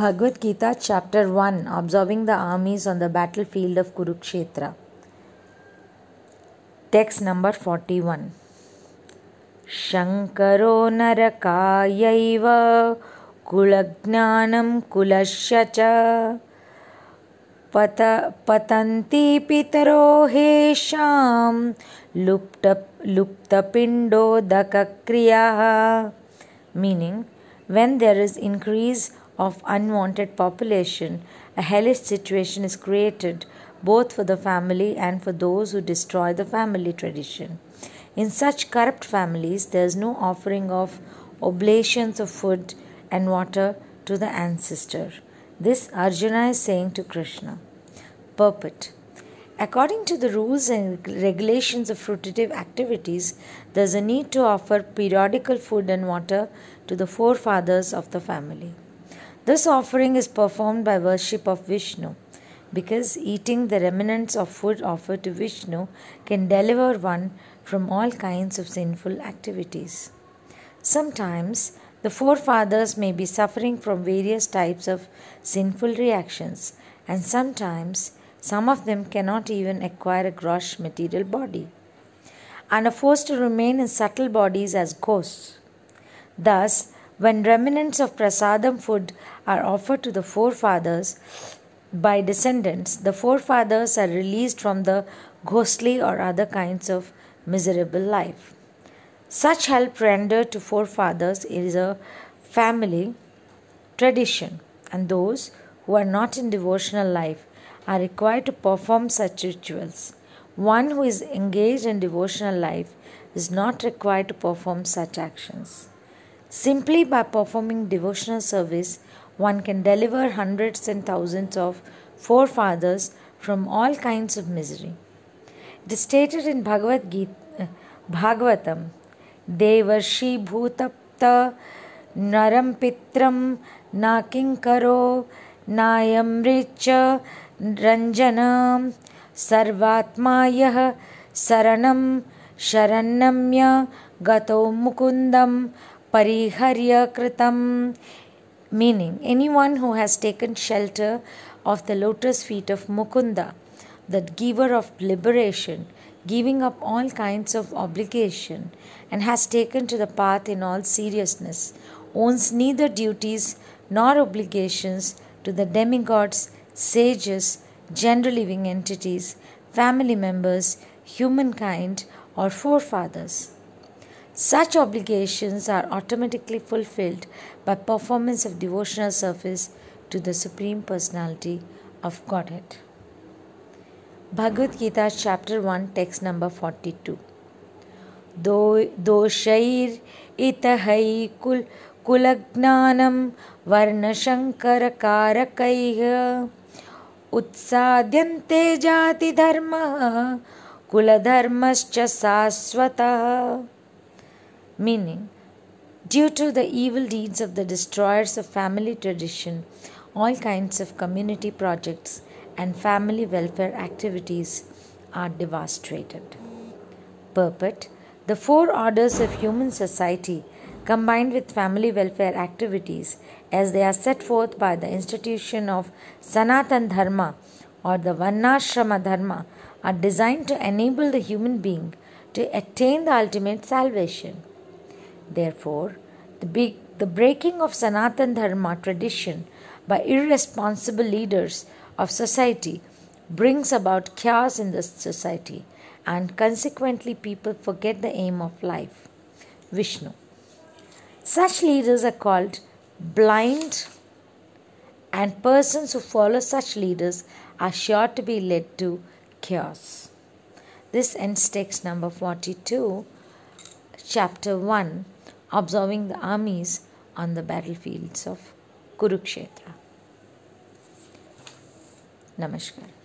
Bhagavad Gita, Chapter 1 Observing the Armies on the Battlefield of Kurukshetra. Text number 41 शङ्करो नरकायैव कुलज्ञानं कुलस्य च पत पतन्ति पितरो हेषां लुप्त लुप्तपिण्डोदकक्रियाः meaning when there is increase of unwanted population a hellish situation is created both for the family and for those who destroy the family tradition in such corrupt families there is no offering of oblations of food and water to the ancestor this arjuna is saying to krishna purport According to the rules and regulations of fruitive activities, there is a need to offer periodical food and water to the forefathers of the family. This offering is performed by worship of Vishnu because eating the remnants of food offered to Vishnu can deliver one from all kinds of sinful activities. Sometimes the forefathers may be suffering from various types of sinful reactions, and sometimes some of them cannot even acquire a gross material body and are forced to remain in subtle bodies as ghosts. Thus, when remnants of prasadam food are offered to the forefathers by descendants, the forefathers are released from the ghostly or other kinds of miserable life. Such help rendered to forefathers is a family tradition, and those who are not in devotional life are required to perform such rituals. One who is engaged in devotional life is not required to perform such actions. Simply by performing devotional service, one can deliver hundreds and thousands of forefathers from all kinds of misery. It is stated in Bhagavad Gita, uh, Bhagavatam, Devarshi Bhutapta Naram Pitram Nakinkaro Nayam Richa Ranjanam Sarvatmayah Saranam sharanamya Gato Mukundam Pariharya Kritam, meaning anyone who has taken shelter of the lotus feet of Mukunda, the giver of liberation, giving up all kinds of obligation, and has taken to the path in all seriousness, owns neither duties nor obligations to the demigods, sages, general living entities, family members, humankind, or forefathers. Such obligations are automatically fulfilled by performance of devotional service to the Supreme Personality of Godhead. Bhagavad Gita, chapter 1, text number 42. दोषैर् इतहै कुल कुलज्ञानं वर्णशङ्करकारकैः उत्साद्यन्ते जातिधर्मः कुलधर्मश्च शाश्वतः meaning due to the evil deeds of the destroyers of family tradition all kinds of community projects and family welfare activities are devastated purport the four orders of human society combined with family welfare activities as they are set forth by the institution of Sanatan Dharma or the Varnashrama Dharma are designed to enable the human being to attain the ultimate salvation. Therefore, the, the breaking of Sanatan Dharma tradition by irresponsible leaders of society brings about chaos in the society and consequently people forget the aim of life. Vishnu. Such leaders are called blind, and persons who follow such leaders are sure to be led to chaos. This ends text number 42, chapter 1, observing the armies on the battlefields of Kurukshetra. Namaskar.